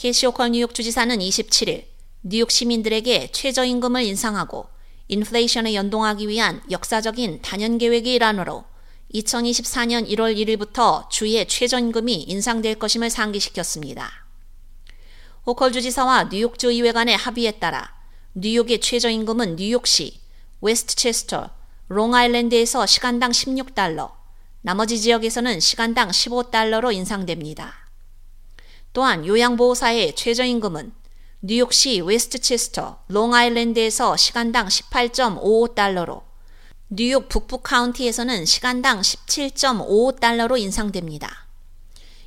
캐시 호컬 뉴욕 주지사는 27일 뉴욕 시민들에게 최저임금을 인상하고 인플레이션에 연동하기 위한 역사적인 다년 계획의 일환으로 2024년 1월 1일부터 주의 최저임금이 인상될 것임을 상기시켰습니다. 호컬 주지사와 뉴욕주 의회 간의 합의에 따라 뉴욕의 최저임금은 뉴욕시, 웨스트체스터, 롱아일랜드에서 시간당 16달러, 나머지 지역에서는 시간당 15달러로 인상됩니다. 또한 요양보호사의 최저임금은 뉴욕시 웨스트체스터, 롱아일랜드에서 시간당 18.55달러로 뉴욕 북부 카운티에서는 시간당 17.55달러로 인상됩니다.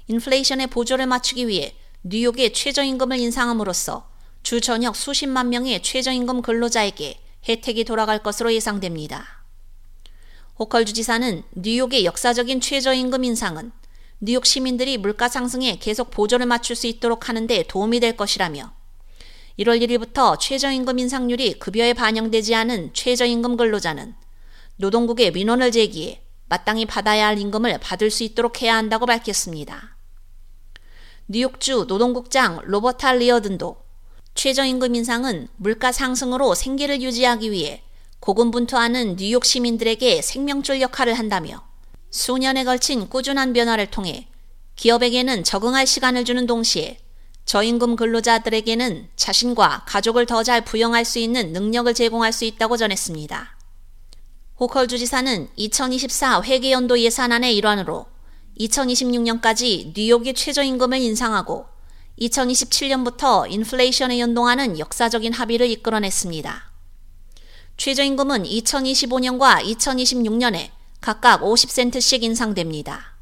인플레이션에 보조를 맞추기 위해 뉴욕의 최저임금을 인상함으로써 주 전역 수십만 명의 최저임금 근로자에게 혜택이 돌아갈 것으로 예상됩니다. 호컬 주지사는 뉴욕의 역사적인 최저임금 인상은 뉴욕 시민들이 물가 상승에 계속 보조를 맞출 수 있도록 하는데 도움이 될 것이라며 1월 1일부터 최저임금 인상률이 급여에 반영되지 않은 최저임금 근로자는 노동국에 민원을 제기해 마땅히 받아야 할 임금을 받을 수 있도록 해야 한다고 밝혔습니다. 뉴욕주 노동국장 로버타 리어든도 최저임금 인상은 물가 상승으로 생계를 유지하기 위해 고군분투하는 뉴욕 시민들에게 생명줄 역할을 한다며 수년에 걸친 꾸준한 변화를 통해 기업에게는 적응할 시간을 주는 동시에 저임금 근로자들에게는 자신과 가족을 더 잘 부양할 수 있는 능력을 제공할 수 있다고 전했습니다. 호컬 주지사는 2024 회계연도 예산안의 일환으로 2026년까지 뉴욕의 최저임금을 인상하고 2027년부터 인플레이션에 연동하는 역사적인 합의를 이끌어냈습니다. 최저임금은 2025년과 2026년에 각각 50센트씩 인상됩니다.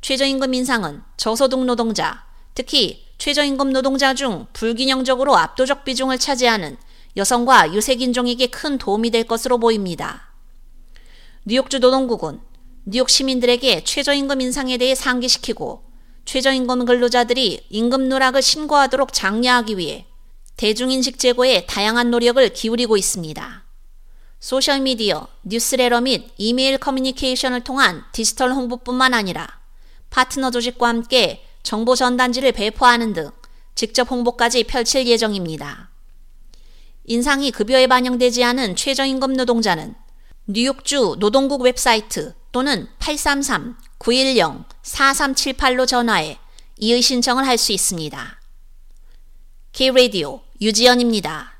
최저임금 인상은 저소득 노동자, 특히 최저임금 노동자 중 불균형적으로 압도적 비중을 차지하는 여성과 유색인종에게 큰 도움이 될 것으로 보입니다. 뉴욕주 노동국은 뉴욕 시민들에게 최저임금 인상에 대해 상기시키고 최저임금 근로자들이 임금 누락을 신고하도록 장려하기 위해 대중인식 제고에 다양한 노력을 기울이고 있습니다. 소셜미디어, 뉴스레터 및 이메일 커뮤니케이션을 통한 디지털 홍보뿐만 아니라 파트너 조직과 함께 정보 전단지를 배포하는 등 직접 홍보까지 펼칠 예정입니다. 인상이 급여에 반영되지 않은 최저임금 노동자는 뉴욕주 노동국 웹사이트 또는 833-910-4378로 전화해 이의 신청을 할 수 있습니다. K-Radio 유지연입니다.